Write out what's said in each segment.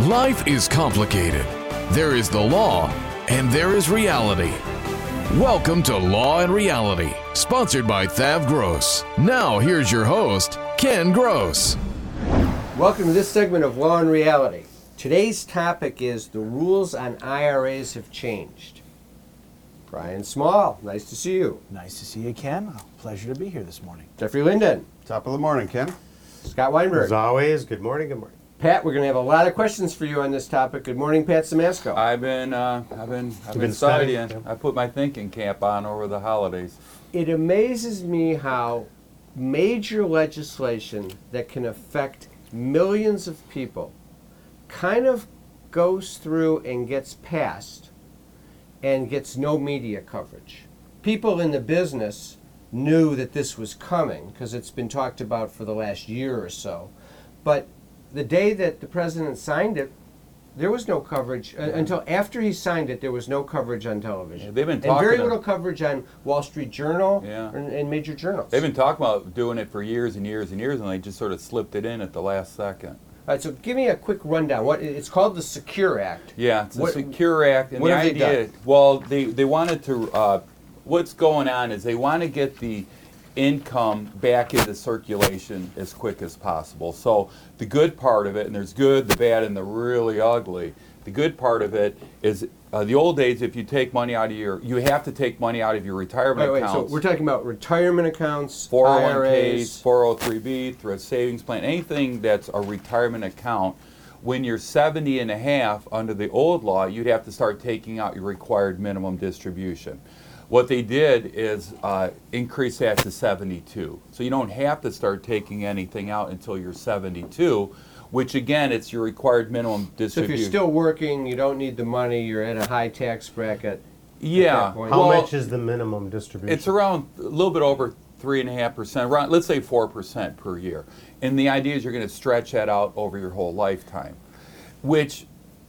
Life is complicated. There is the law and there is reality. Welcome to Law and Reality, sponsored by Thav Gross. Now, here's your host, Ken Gross. Welcome to this segment of Law and Reality. Today's topic is the rules on IRAs have changed. Brian Small, nice to see you. Nice to see you, Ken. Pleasure to be here this morning. Jeffrey Linden, Top of the morning, Ken. Scott Weinberg. As always, good morning, good morning. Pat, we're going to have a lot of questions for you on this topic. Good morning, Pat Simasko. I've been, uh, I've been, I've been been studying, studying. I put my thinking cap on over the holidays. it amazes me how major legislation that can affect millions of people kind of goes through and gets passed and gets no media coverage. People in the business knew that this was coming because it's been talked about for the last year or so. But the day that the president signed it, there was no coverage uh, until after he signed it. There was no coverage on television. Yeah, they've been talking and very little coverage on Wall Street Journal Yeah. and, and major journals. They've been talking about doing it for years and years and years, and they just sort of slipped it in at the last second. All right, so give me a quick rundown. What it's called the Secure Act. Yeah, it's the Secure Act, and what the have they idea. done? Well, they they wanted to. Uh, what's going on is they want to get the income back into circulation as quick as possible. So the good part of it, and there's good, the bad, and the really ugly. The good part of it is uh, the old days. If you take money out of your, you have to take money out of your retirement Wait, wait. So we're talking about retirement accounts, 401ks, 403b, through a savings plan, anything that's a retirement account. When you're 70 and a half under the old law, you'd have to start taking out your required minimum distribution. What they did is uh, increase that to 72. So you don't have to start taking anything out until you're 72, which again, it's your required minimum distribution. So if distribution. you're still working, you don't need the money. You're in a high tax bracket. yeah. point. How well, much is the minimum distribution? It's around a little bit over three and a half percent, around let's say four percent per year. And the idea is you're going to stretch that out over your whole lifetime. Which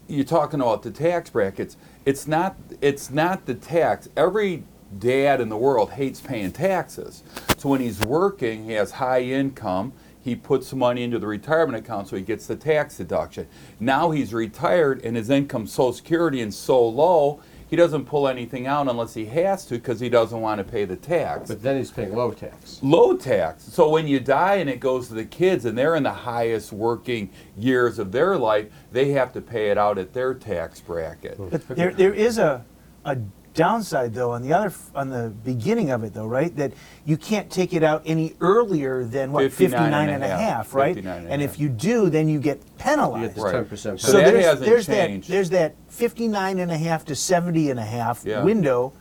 you're talking about the tax brackets. It's not it's not the tax. Every dad in the world hates paying taxes. So when he's working, he has high income. He puts money into the retirement account so he gets the tax deduction. Now he's retired and his income, Social Security, is so low, he doesn't pull anything out unless he has to because he doesn't want to pay the tax. But then he's paying low tax. Low tax. So when you die and it goes to the kids and they're in the highest working years of their life, they have to pay it out at their tax bracket. But there, there is a, a downside though on the other on the beginning of it though, right? That you can't take it out any earlier than what 59 59 and and a a half, half, right? and And half. if you do, then you get You penalized. get Right. ten percent. So that there's, hasn't there's changed. that there's that 59 and a half to 70 and a half Yeah. window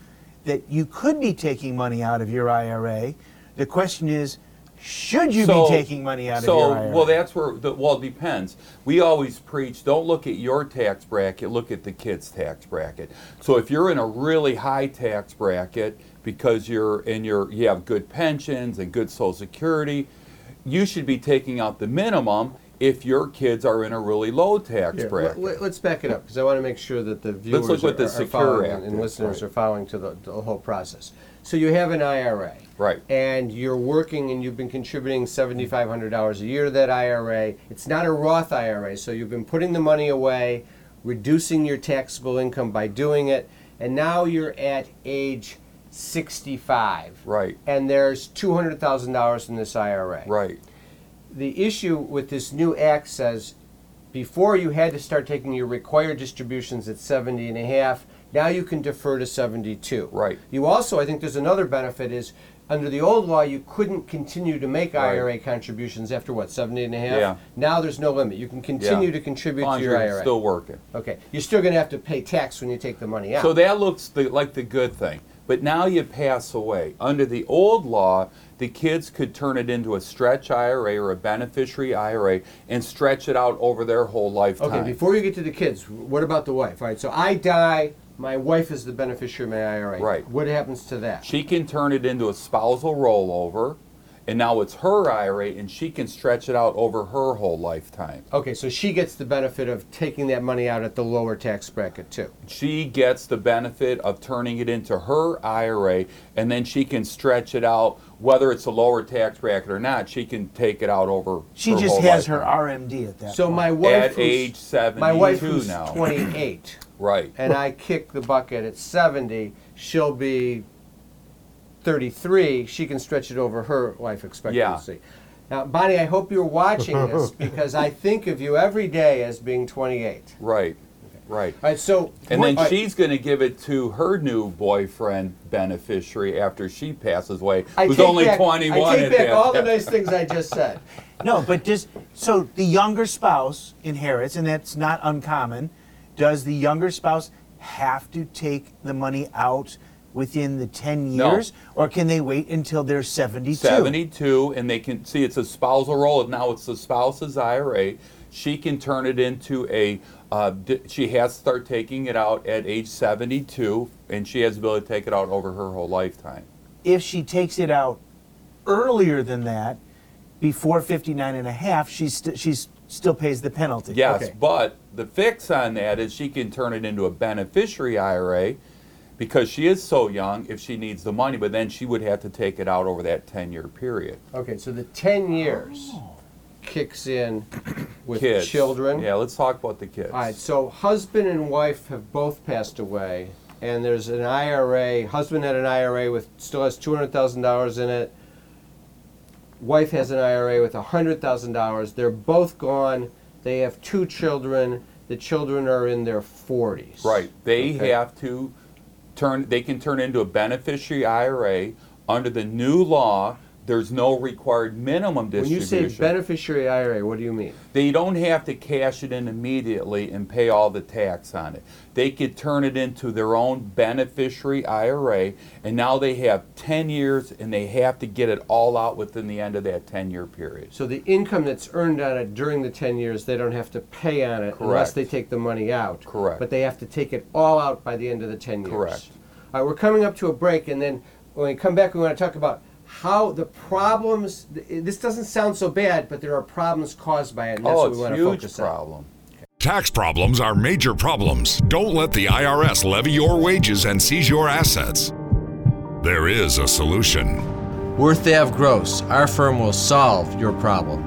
that you could be taking money out of your IRA. The question is, should you So- be taking money out so, of your IRA? well, that's where, the, well, it depends. We always preach don't look at your tax bracket, look at the kid's tax bracket. So if you're in a really high tax bracket because you're in your, you have good pensions and good Social Security, you should be taking out the minimum if your kids are in a really low tax Here, bracket. let, us back it up because I want to make sure that the viewers look what are, the are following Act and is, listeners right. are following to the, the whole process. So you have an IRA. Right. And you're working and you've been contributing $7,500 a year to that IRA. It's not a Roth IRA, so you've been putting the money away, reducing your taxable income by doing it, and now you're at age 65. Right. And there's $200,000 in this IRA Right. the issue with this new act says before you had to start taking your required distributions at 70 and a half now you can defer to 72 Right. you also i think there's another benefit is under the old law you couldn't continue to make Right. ira contributions after what 70 and a half Yeah. now there's no limit you can continue to contribute to your ira still working. okay you're still going to have to pay tax when you take the money out So that looks the, like the good thing. But now you pass away. Under the old law, the kids could turn it into a stretch IRA or a beneficiary IRA and stretch it out over their whole lifetime. Okay, before you get to the kids, what about the wife? All right, so I die, my wife is the beneficiary of my IRA. Right. What happens to that? She can turn it into a spousal rollover, and now it's her IRA, and she can stretch it out over her whole lifetime. Okay, so she gets the benefit of taking that money out at the lower tax bracket too. She gets the benefit of turning it into her IRA, and then she can stretch it out, whether it's a lower tax bracket or not. She can take it out over. She her just whole has her lifetime. RMD at that So point. my wife, At who's- age my wife 72 who's now. 28, Right. and I kick the bucket at 70, she'll be 33. She can stretch it over her life expectancy. Yeah. Now, Bonnie, I hope you're watching this because I think of you every day as being 28. Right. Right. All right, so And then all right, she's going to give it to her new boyfriend beneficiary after she passes away, I who's only back, 21 I take back that all the nice things I just said. No, but just so the younger spouse inherits, and that's not uncommon. Does the younger spouse have to take the money out within the 10 No. years, or can they wait until they're 72? 72, and they can see it's a spousal roll. Now it's the spouse's IRA. She can turn it into a. Uh, d- she has to start taking it out at age 72, and she has the ability to take it out over her whole lifetime. If she takes it out earlier than that, before 59 and a half, she's st- she's still pays the penalty. Yes, Okay. but the fix on that is she can turn it into a beneficiary IRA because she is so young if she needs the money, but then she would have to take it out over that 10 year period. Okay, so the 10 years kicks in with Kids. children. Yeah, let's talk about the kids. All right, so husband and wife have both passed away, and there's an IRA. Husband had an IRA with still has two hundred thousand dollars in it. Wife has an IRA with hundred thousand dollars. They're both gone. They have two children. The children are in their forties. Right. They Okay. have to turn. They can turn into a beneficiary IRA under the new law. There's no required minimum distribution. When you distribution. say beneficiary IRA, what do you mean? they don't have to cash it in immediately and pay all the tax on it. They could turn it into their own beneficiary IRA, and now they have 10 years, and they have to get it all out within the end of that 10-year period. So the income that's earned on it during the 10 years, they don't have to pay on it unless Correct. they take the money out. Correct. But they have to take it all out by the end of the 10 years. Correct. All right, we're coming up to a break, and then when we come back, we want to talk about how the problems. This doesn't sound so bad, but there are problems caused by it, and that's oh, what it's we want a to huge focus on. problem. Tax problems are major problems. Don't let the IRS levy your wages and seize your assets. There is a solution. We're Thav Gross, our firm will solve your problem.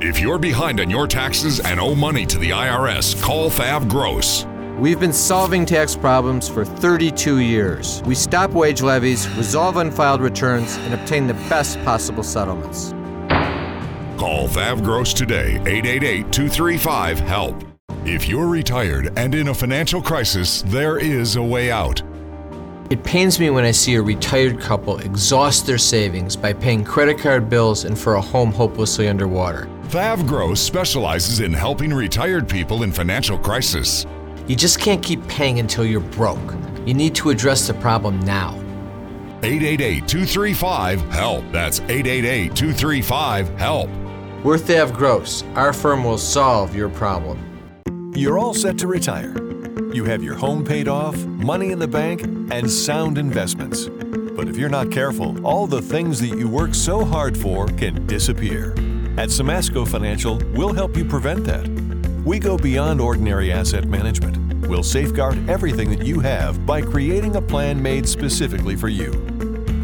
If you're behind on your taxes and owe money to the IRS, call Thav Gross. We've been solving tax problems for 32 years. We stop wage levies, resolve unfiled returns, and obtain the best possible settlements. Call Thav Gross today, 888 235 HELP. If you're retired and in a financial crisis, there is a way out. It pains me when I see a retired couple exhaust their savings by paying credit card bills and for a home hopelessly underwater. Thav Gross specializes in helping retired people in financial crisis. You just can't keep paying until you're broke. You need to address the problem now. 888 235 HELP. That's 888 235 HELP. We're Thav Gross, our firm will solve your problem. You're all set to retire. You have your home paid off, money in the bank, and sound investments. But if you're not careful, all the things that you work so hard for can disappear. At Simasko Financial, we'll help you prevent that. We go beyond ordinary asset management. We'll safeguard everything that you have by creating a plan made specifically for you.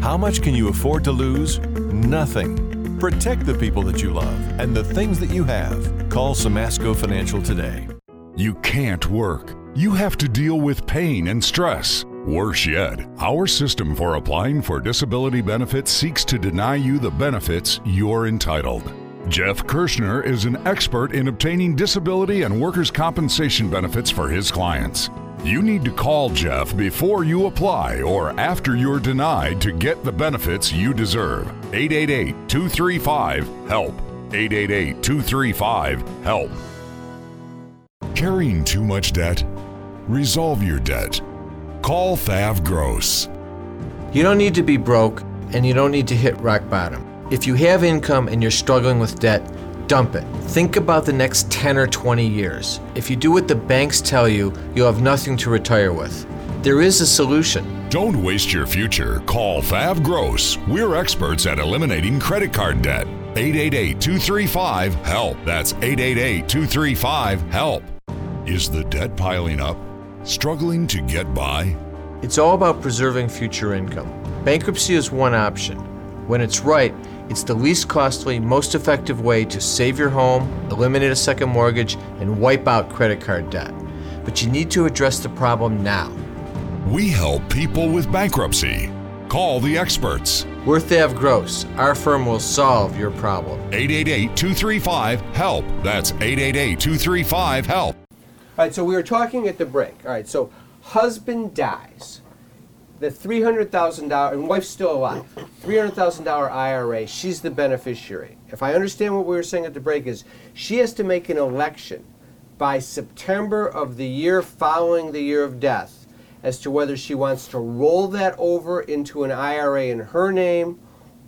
How much can you afford to lose? Nothing. Protect the people that you love and the things that you have. Call Simasko Financial today. You can't work. You have to deal with pain and stress. Worse yet, our system for applying for disability benefits seeks to deny you the benefits you're entitled. Jeff Kirschner is an expert in obtaining disability and workers' compensation benefits for his clients. You need to call Jeff before you apply or after you're denied to get the benefits you deserve. 888 235 HELP. 888 235 HELP. Carrying too much debt? Resolve your debt. Call Thav Gross. You don't need to be broke and you don't need to hit rock bottom. If you have income and you're struggling with debt, dump it. Think about the next 10 or 20 years. If you do what the banks tell you, you'll have nothing to retire with. There is a solution. Don't waste your future. Call Thav Gross. We're experts at eliminating credit card debt. 888 235 HELP. That's 888 235 HELP. Is the debt piling up? Struggling to get by? It's all about preserving future income. Bankruptcy is one option. When it's right, it's the least costly, most effective way to save your home, eliminate a second mortgage, and wipe out credit card debt. But you need to address the problem now. We help people with bankruptcy. Call the experts. We're Thav Gross. Our firm will solve your problem. 888 235 HELP. That's 888 235 HELP. All right, so we were talking at the break. All right, so husband dies. The three hundred thousand dollar and wife's still alive. Three hundred thousand dollar IRA. She's the beneficiary. If I understand what we were saying at the break is she has to make an election by September of the year following the year of death as to whether she wants to roll that over into an IRA in her name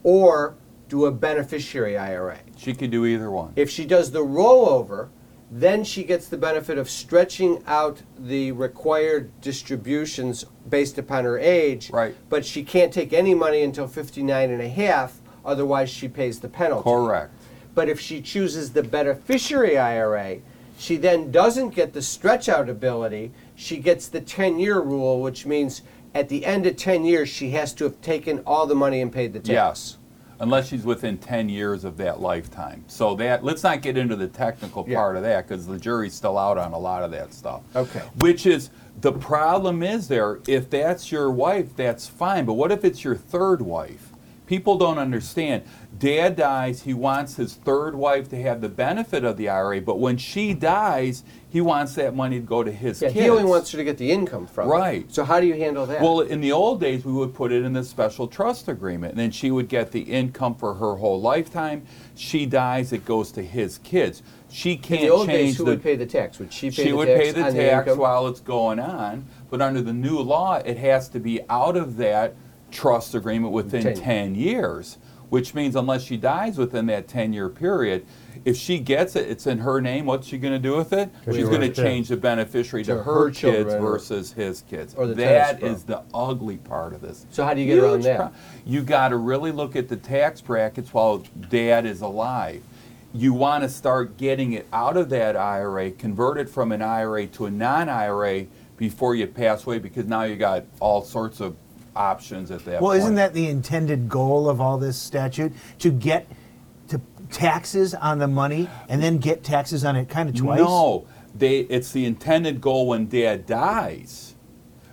or do a beneficiary IRA. She could do either one. If she does the rollover, then she gets the benefit of stretching out the required distributions based upon her age. Right. But she can't take any money until 59 and a half, otherwise she pays the penalty. Correct. But if she chooses the beneficiary IRA, she then doesn't get the stretch out ability. She gets the 10 year rule, which means at the end of 10 years, she has to have taken all the money and paid the tax. Yes. Unless she's within 10 years of that lifetime. So that let's not get into the technical Yeah. part of that because the jury's still out on a lot of that stuff. Okay. Which is the problem is there if that's your wife, that's fine. But what if it's your third wife? People don't understand. Dad dies, he wants his third wife to have the benefit of the IRA, but when she dies, he wants that money to go to his Yeah, kids. he only wants her to get the income from it. Right. So how do you handle that? Well, in the old days, we would put it in the special trust agreement, and then she would get the income for her whole lifetime. She dies, it goes to his kids. She can't the old change days, who the. would pay the tax? Would she pay she the would tax pay the tax income? while it's going on, but under the new law, it has to be out of that trust agreement within Ten. 10 years, which means unless she dies within that 10 year period, if she gets it, it's in her name. What's she going to do with it? She's going to change the beneficiary to, To her, her kids children versus his kids. That is the ugly part of this. So how do you get around that? pro- You got to really look at the tax brackets while dad is alive. You want to start getting it out of that IRA, convert it from an IRA to a non-IRA before you pass away, because now you got all sorts of options at that Well, point. isn't that the intended goal of all this statute? To get to taxes on the money and then get taxes on it kind of twice? No, they. It's the intended goal when dad dies.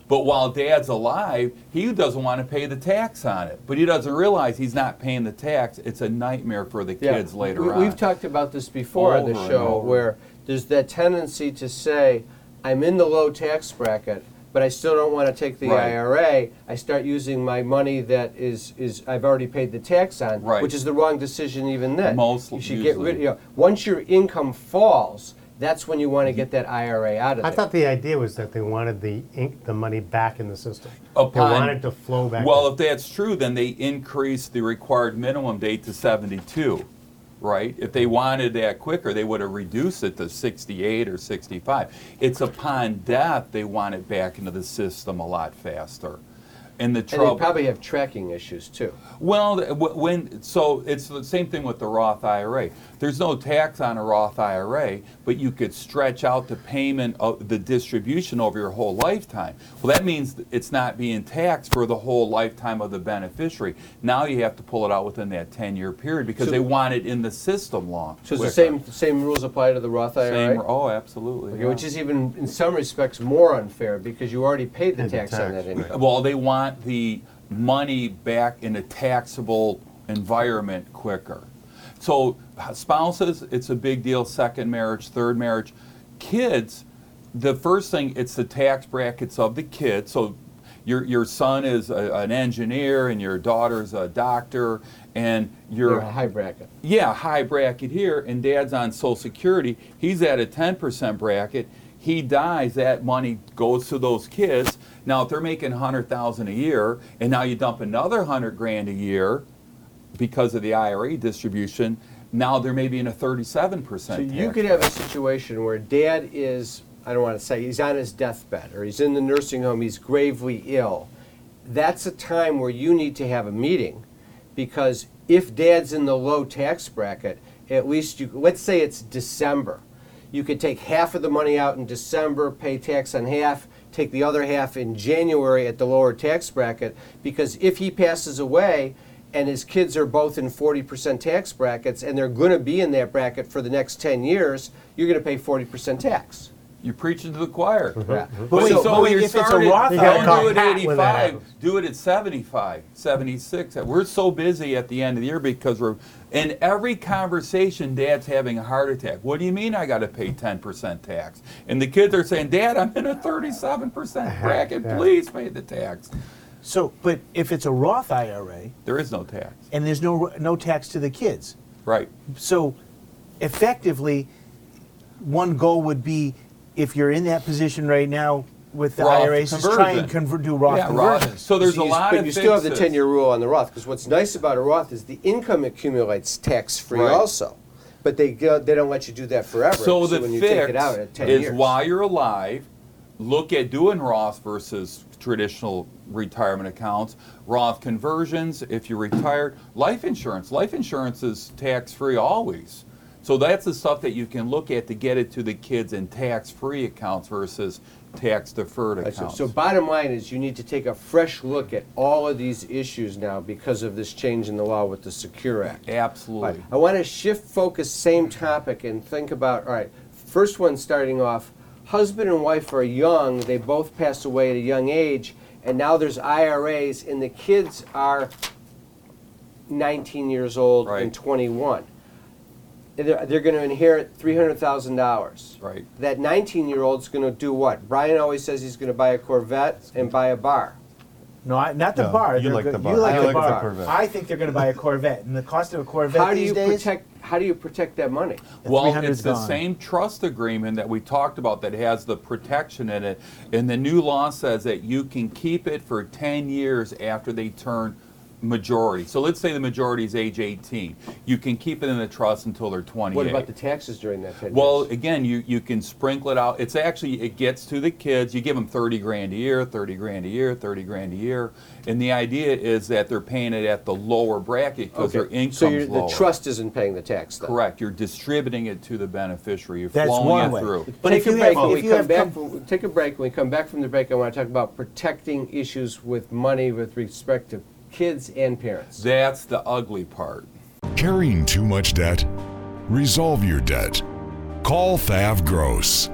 But while dad's alive, he doesn't want to pay the tax on it. But he doesn't realize he's not paying the tax. It's a nightmare for the Yeah. kids later we, on. We've talked about this before on the show where there's that tendency to say, I'm in the low tax bracket, but I still don't want to take the Right. IRA. I start using my money that is, is I've already paid the tax on, Right. which is the wrong decision even then. Most you should get rid usually. you know, once your income falls, that's when you want to mm-hmm. get that IRA out of there. I there. thought the idea was that they wanted the ink, the money back in the system. Upon- they wanted to flow back. Well, in. if that's true, then they increase the required minimum date to 72, right? If they wanted that quicker, they would have reduced it to 68 or 65. It's upon death they want it back into the system a lot faster. And the and they probably have tracking issues too. Well, when so it's the same thing with the Roth IRA. There's no tax on a Roth IRA, but you could stretch out the payment of the distribution over your whole lifetime. Well, that means it's not being taxed for the whole lifetime of the beneficiary. Now you have to pull it out within that 10-year period because So- they want it in the system long. So quicker. it's the same same rules apply to the Roth IRA. Same- oh, absolutely. Okay, yeah. Which is even in some respects more unfair because you already paid the Paid the tax on tax, that income. Well, they want the money back in a taxable environment quicker. So spouses, it's a big deal. Second marriage, third marriage, kids. The first thing, it's the tax brackets of the kid. So your your son is a, an engineer and your daughter's a doctor, and You're high bracket. yeah, high bracket here, and dad's on Social Security. He's at a 10% bracket. He dies, that money goes to those kids. Now, if they're making 100,000 a year and now you dump another 100 grand a year because of the IRA distribution, now they're maybe in a 37% So you could have a situation where dad is, I don't want to say, he's on his deathbed or he's in the nursing home, he's gravely ill. That's a time where you need to have a meeting because if dad's in the low tax bracket, at least you, let's say it's December. You could take half of the money out in December, pay tax on half, take the other half in January at the lower tax bracket because if he passes away, and his kids are both in 40% tax brackets and they're going to be in that bracket for the next 10 years, you're going to pay 40% tax. You're preaching to the choir. Yeah. But wait, So- but wait, you're if it's a Roth You don't do it at 85, do it at 75, 76. We're so busy at the end of the year because we're, in every conversation, dad's having a heart attack. What do you mean I got to pay 10% tax? And the kids are saying, Dad, I'm in a 37% bracket. Yeah. Please pay the tax. So, but if it's a Roth IRA There is no tax. and there's no no tax to the kids, Right. so effectively, one goal would be if you're in that position right now with the Roth IRAs, is try and convert, do Roth Yeah, Roth. conversions. So there's a You- lot but of you still have the fixes. 10-year rule on the Roth because what's nice about a Roth is the income accumulates tax-free Right. also. But they go, they don't let you do that forever. So the when you take it out at 10 is years. while you're alive, look at doing Roth versus traditional retirement accounts, Roth conversions if you're retired, life insurance. Life insurance is tax free always. So that's the stuff that you can look at to get it to the kids in tax free accounts versus tax deferred Right, so- accounts. So bottom line is you need to take a fresh look at all of these issues now because of this change in the law with the Secure Act. Absolutely. right, I want to shift focus, same topic, and think about, all right, first one starting off, husband and wife are young, they both passed away at a young age, and now there's IRAs, and the kids are 19 years old Right. and 21. They're, they're going to inherit $300,000. Right. That 19 year old's going to do what? Brian always says he's going to buy a Corvette and buy a bar. No, I, not the No, bar. you They're like go- the bar. You like I the like the bar. Corvette. I think they're going to buy a Corvette, and the cost of a Corvette How do these you days. protect? How do you protect that money? The Well, it's the gone. same trust agreement that we talked about that has the protection in it. And the new law says that you can keep it for 10 years after they turn majority. So let's say the majority is age 18. You can keep it in the trust until they're 28. What about the taxes during that 10 Well, years? again, you, you can sprinkle it out. It's actually, it gets to the kids. You give them 30 grand a year, 30 grand a year, 30 grand a year. And the idea is that they're paying it at the lower bracket because their income's so you're, the lower. trust isn't paying the tax then? Correct. You're distributing it to the beneficiary. You're That's flowing one it way. through. But take if a you break have- when if we you come have back. com- From, take a break. When we come back from the break, I want to talk about protecting issues with money with respect to kids and parents. That's the ugly part. Carrying too much debt? Resolve your debt. Call Thav Gross.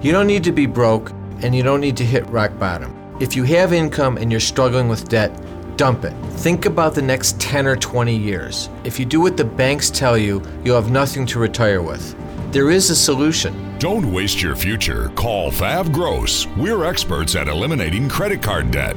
You don't need to be broke, and you don't need to hit rock bottom. If you have income and you're struggling with debt, dump it. Think about the next 10 or 20 years. If you do what the banks tell you, you'll have nothing to retire with. There is a solution. Don't waste your future. Call Thav Gross. We're experts at eliminating credit card debt.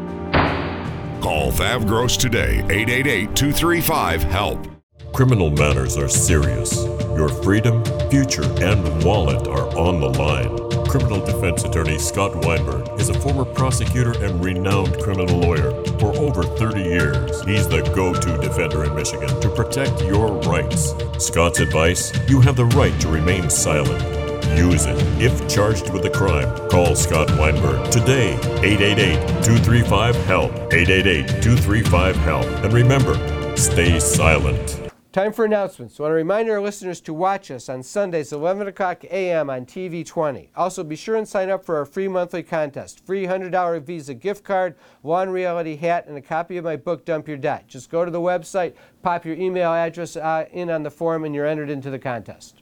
Call Thav Gross today, 888 235 HELP. Criminal matters are serious. Your freedom, future, and wallet are on the line. Criminal defense attorney Scott Weinberg is a former prosecutor and renowned criminal lawyer. For over 30 years, he's the go to defender in Michigan to protect your rights. Scott's advice you have the right to remain silent. Use it. If charged with a crime, call Scott Weinberg today, 888 235 HELP. 888 235 HELP. And remember, stay silent. Time for announcements. I want to remind our listeners to watch us on Sundays, 11 o'clock a.m. on TV 20. Also, be sure and sign up for our free monthly contest. Free $100 Visa gift card, Law and Reality hat, and a copy of my book, Dump Your Debt. Just go to the website, pop your email address uh, in on the form, and you're entered into the contest.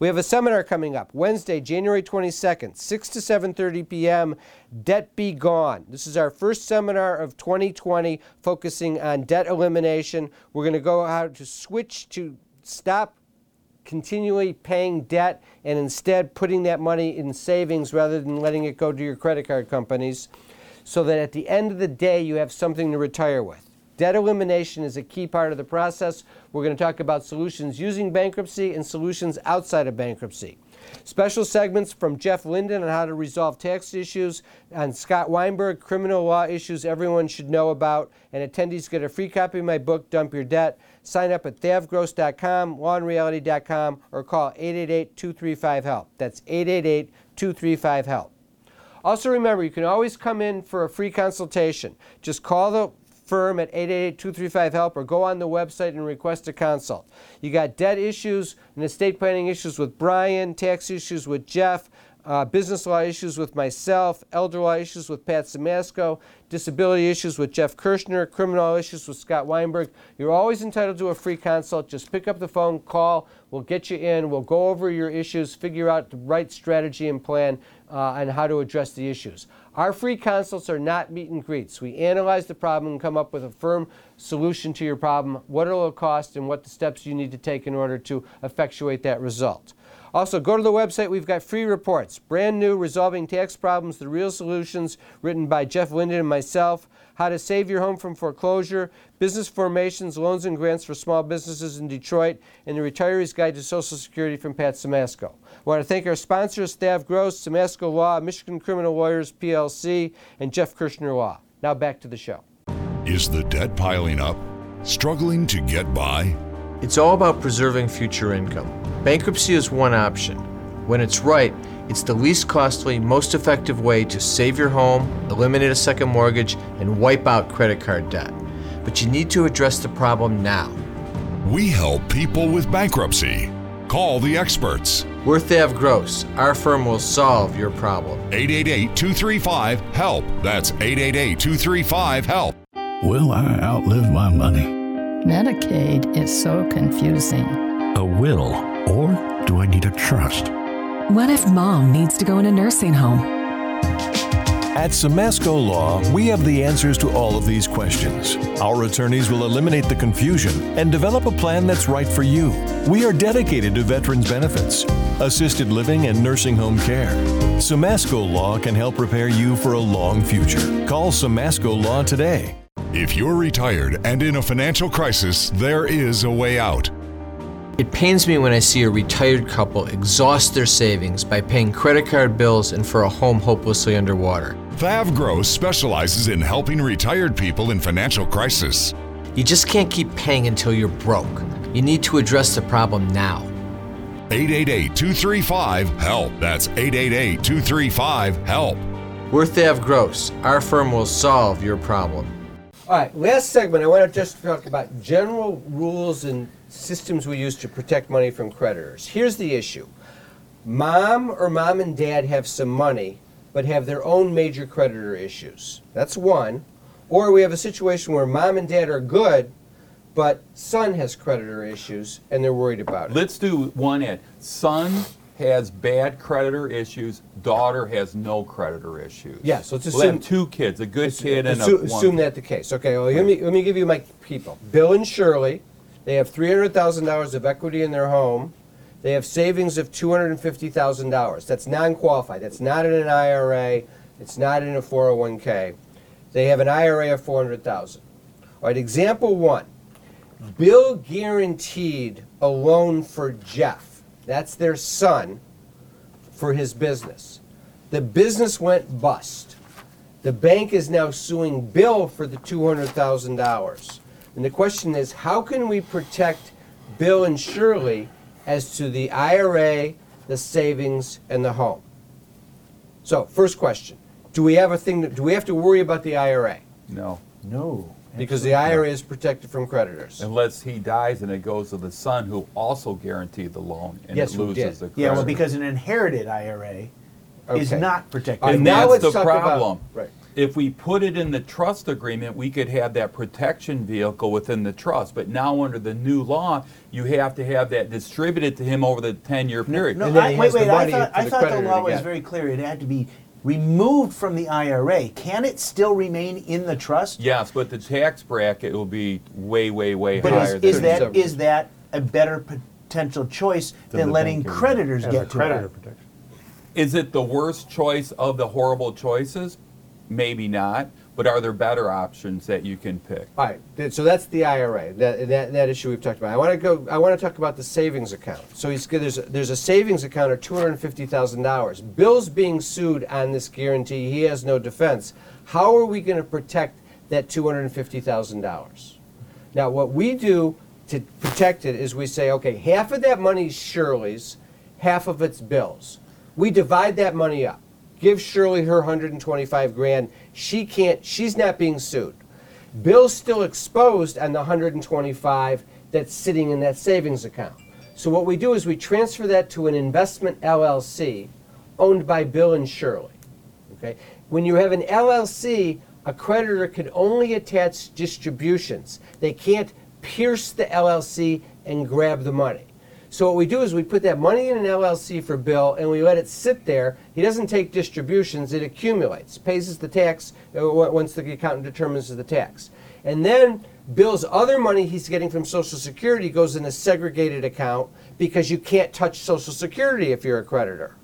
We have a seminar coming up Wednesday, January 22nd, 6 to 7:30 p.m. Debt Be Gone. This is our first seminar of 2020 focusing on debt elimination. We're going to go how to switch to stop continually paying debt and instead putting that money in savings rather than letting it go to your credit card companies so that at the end of the day you have something to retire with. Debt elimination is a key part of the process. We're going to talk about solutions using bankruptcy and solutions outside of bankruptcy. Special segments from Jeff Linden on how to resolve tax issues, and Scott Weinberg, criminal law issues everyone should know about. And attendees get a free copy of my book, Dump Your Debt. Sign up at thavgross.com, lawandreality.com, or call 888 235 HELP. That's 888 235 HELP. Also, remember, you can always come in for a free consultation. Just call the firm at 888-235-HELP or go on the website and request a consult. You got debt issues and estate planning issues with Brian, tax issues with Jeff, uh, business law issues with myself, elder law issues with Pat Simasko, disability issues with Jeff Kirschner, criminal issues with Scott Weinberg. You're always entitled to a free consult. Just pick up the phone, call, we'll get you in, we'll go over your issues, figure out the right strategy and plan uh, on how to address the issues. Our free consults are not meet and greets. We analyze the problem and come up with a firm solution to your problem, what it'll cost, and what the steps you need to take in order to effectuate that result. Also, go to the website. We've got free reports, brand new Resolving Tax Problems, the Real Solutions, written by Jeff Linden and myself. How to Save Your Home from Foreclosure, Business Formations, Loans and Grants for Small Businesses in Detroit, and The Retiree's Guide to Social Security from Pat Simasko. I want to thank our sponsors, Thav Gross, Simasko Law, Michigan Criminal Lawyers, PLC, and Jeff Kirschner Law. Now back to the show. Is the debt piling up? Struggling to get by? It's all about preserving future income. Bankruptcy is one option. When it's right, it's the least costly, most effective way to save your home, eliminate a second mortgage, and wipe out credit card debt. But you need to address the problem now. We help people with bankruptcy. Call the experts. We're Thav Gross. Our firm will solve your problem. 888 235 HELP. That's 888 235 HELP. Will I outlive my money? Medicaid is so confusing. A will, or do I need a trust? What if mom needs to go in a nursing home? At Simasko Law, we have the answers to all of these questions. Our attorneys will eliminate the confusion and develop a plan that's right for you. We are dedicated to veterans benefits, assisted living, and nursing home care. Simasko Law can help prepare you for a long future. Call Simasko Law today. If you're retired and in a financial crisis, there is a way out. It pains me when I see a retired couple exhaust their savings by paying credit card bills and for a home hopelessly underwater. Thav Gross specializes in helping retired people in financial crisis. You just can't keep paying until you're broke. You need to address the problem now. 888 235 HELP. That's 888 235 HELP. We're Thav Gross. Our firm will solve your problem. All right, last segment, I want to just talk about general rules and systems we use to protect money from creditors. Here's the issue mom or mom and dad have some money, but have their own major creditor issues. That's one. Or we have a situation where mom and dad are good, but son has creditor issues and they're worried about it. Let's do one end. Son has bad creditor issues. Daughter has no creditor issues. Yes, let's We'll have assume- two kids, a good Assu- kid and a one. assume that the case. Okay, well, let me let me give you my people. Bill and Shirley, they have three hundred thousand dollars of equity in their home. They have savings of two hundred and fifty thousand dollars. That's non-qualified. That's not in an IRA. It's not in a four hundred one k. They have an IRA of four hundred thousand. All right. Example one. Bill guaranteed a loan for Jeff. That's their son for his business. The business went bust. The bank is now suing Bill for the $200,000. And the question is how can we protect Bill and Shirley as to the IRA, the savings, and the home? So, first question Do we have a thing, that, do we have to worry about the IRA? No. No. Because the IRA is protected from creditors. Unless he dies and it goes to the son who also guaranteed the loan and Yes, it who loses did. the credit. Yeah, well, because an inherited IRA is Okay. not protected. All right, And now that's let's the talk problem. About, right. If we put it in the trust agreement, we could have that protection vehicle within the trust. But now, under the new law, you have to have that distributed to him over the 10 year period. No, And then I, he wait, has the wait. I money thought, for I the thought the creditor law to was get. very clear. It had to be removed from the IRA. Can it still remain in the trust? Yes, but the tax bracket will be way, way, way But higher is, is than that seven. is that a better potential choice than, the letting banking. creditors As get a to creditor it? protection. Is it the worst choice of the horrible choices? Maybe not. But are there better options that you can pick? All right, so that's the IRA, that, that, that issue we've talked about. I want to go, I want to talk about the savings account. So he's, there's, a- there's a savings account of $250,000. Bill's being sued on this guarantee, he has no defense. How are we going to protect that $250,000? Now, what we do to protect it is we say, okay, half of that money is Shirley's, half of it's Bill's. We divide that money up. Give Shirley her 125 grand. She can't, she's not being sued. Bill's still exposed on the 125 that's sitting in that savings account. So what we do is we transfer that to an investment LLC owned by Bill and Shirley. Okay? When you have an LLC, a creditor can only attach distributions. They can't pierce the LLC and grab the money. So what we do is we put that money in an LLC for Bill and we let it sit there. He doesn't take distributions, it accumulates, pays us the tax uh, once the accountant determines the tax. And then Bill's other money he's getting from Social Security goes in a segregated account because you can't touch Social Security if you're a creditor.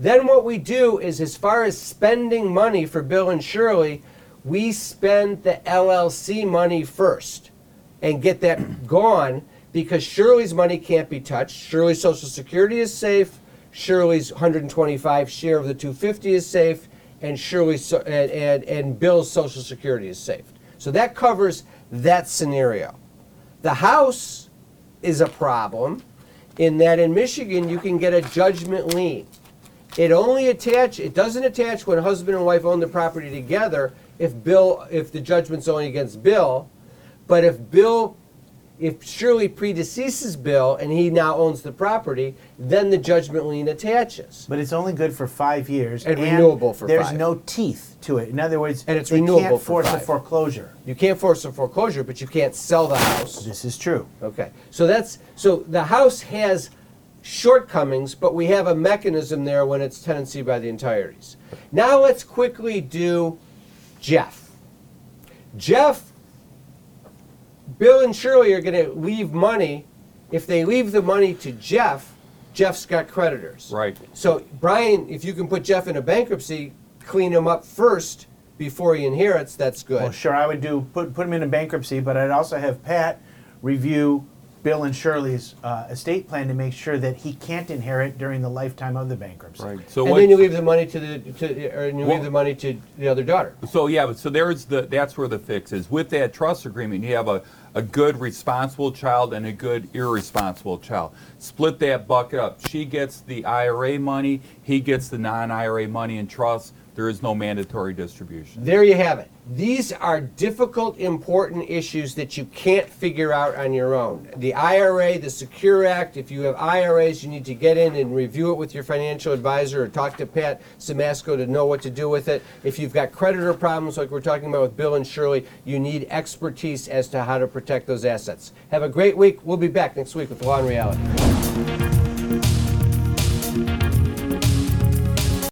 Then what we do is, as far as spending money for Bill and Shirley, we spend the LLC money first and get that gone because Shirley's money can't be touched. Shirley's Social Security is safe. Shirley's 125 share of the 250 is safe, and Shirley's and, and, and Bill's Social Security is safe. So that covers that scenario. The house is a problem in that in Michigan you can get a judgment lien. It only attach it doesn't attach when husband and wife own the property together if Bill if the judgment's only against Bill, but if Bill if Shirley predeceases Bill and he now owns the property, then the judgment lien attaches. But it's only good for five years And renewable for There's five. no teeth to it. In other words, And it's they renewable can't for force a five. foreclosure. You can't force a foreclosure, but you can't sell the house. This is true. Okay, so that's, so the house has shortcomings, but we have a mechanism there when it's tenancy by the entireties. Now let's quickly do Jeff. Jeff, Bill and Shirley are gonna leave money. If they leave the money to Jeff, Jeff's got creditors. Right. So Brian, if you can put Jeff in a bankruptcy, clean him up first before he inherits, that's good. Well, sure, I would do put put him in a bankruptcy, but I'd also have Pat review Bill and Shirley's uh, estate plan to make sure that he can't inherit during the lifetime of the bankruptcy. Right. So and what? then you leave the money to the, to, or you Well- leave the money to the other daughter. So yeah, but so there's the that's where the fix is. With that trust agreement, you have a, a good responsible child and a good irresponsible child. Split that bucket up. She gets the IRA money, he gets the non-IRA money and trust. There is no mandatory distribution. There you have it. These are difficult, important issues that you can't figure out on your own. The IRA, the Secure Act, if you have IRAs, you need to get in and review it with your financial advisor or talk to Pat Simasko to know what to do with it. If you've got creditor problems like we're talking about with Bill and Shirley, you need expertise as to how to protect those assets. Have a great week. We'll be back next week with Law and Reality.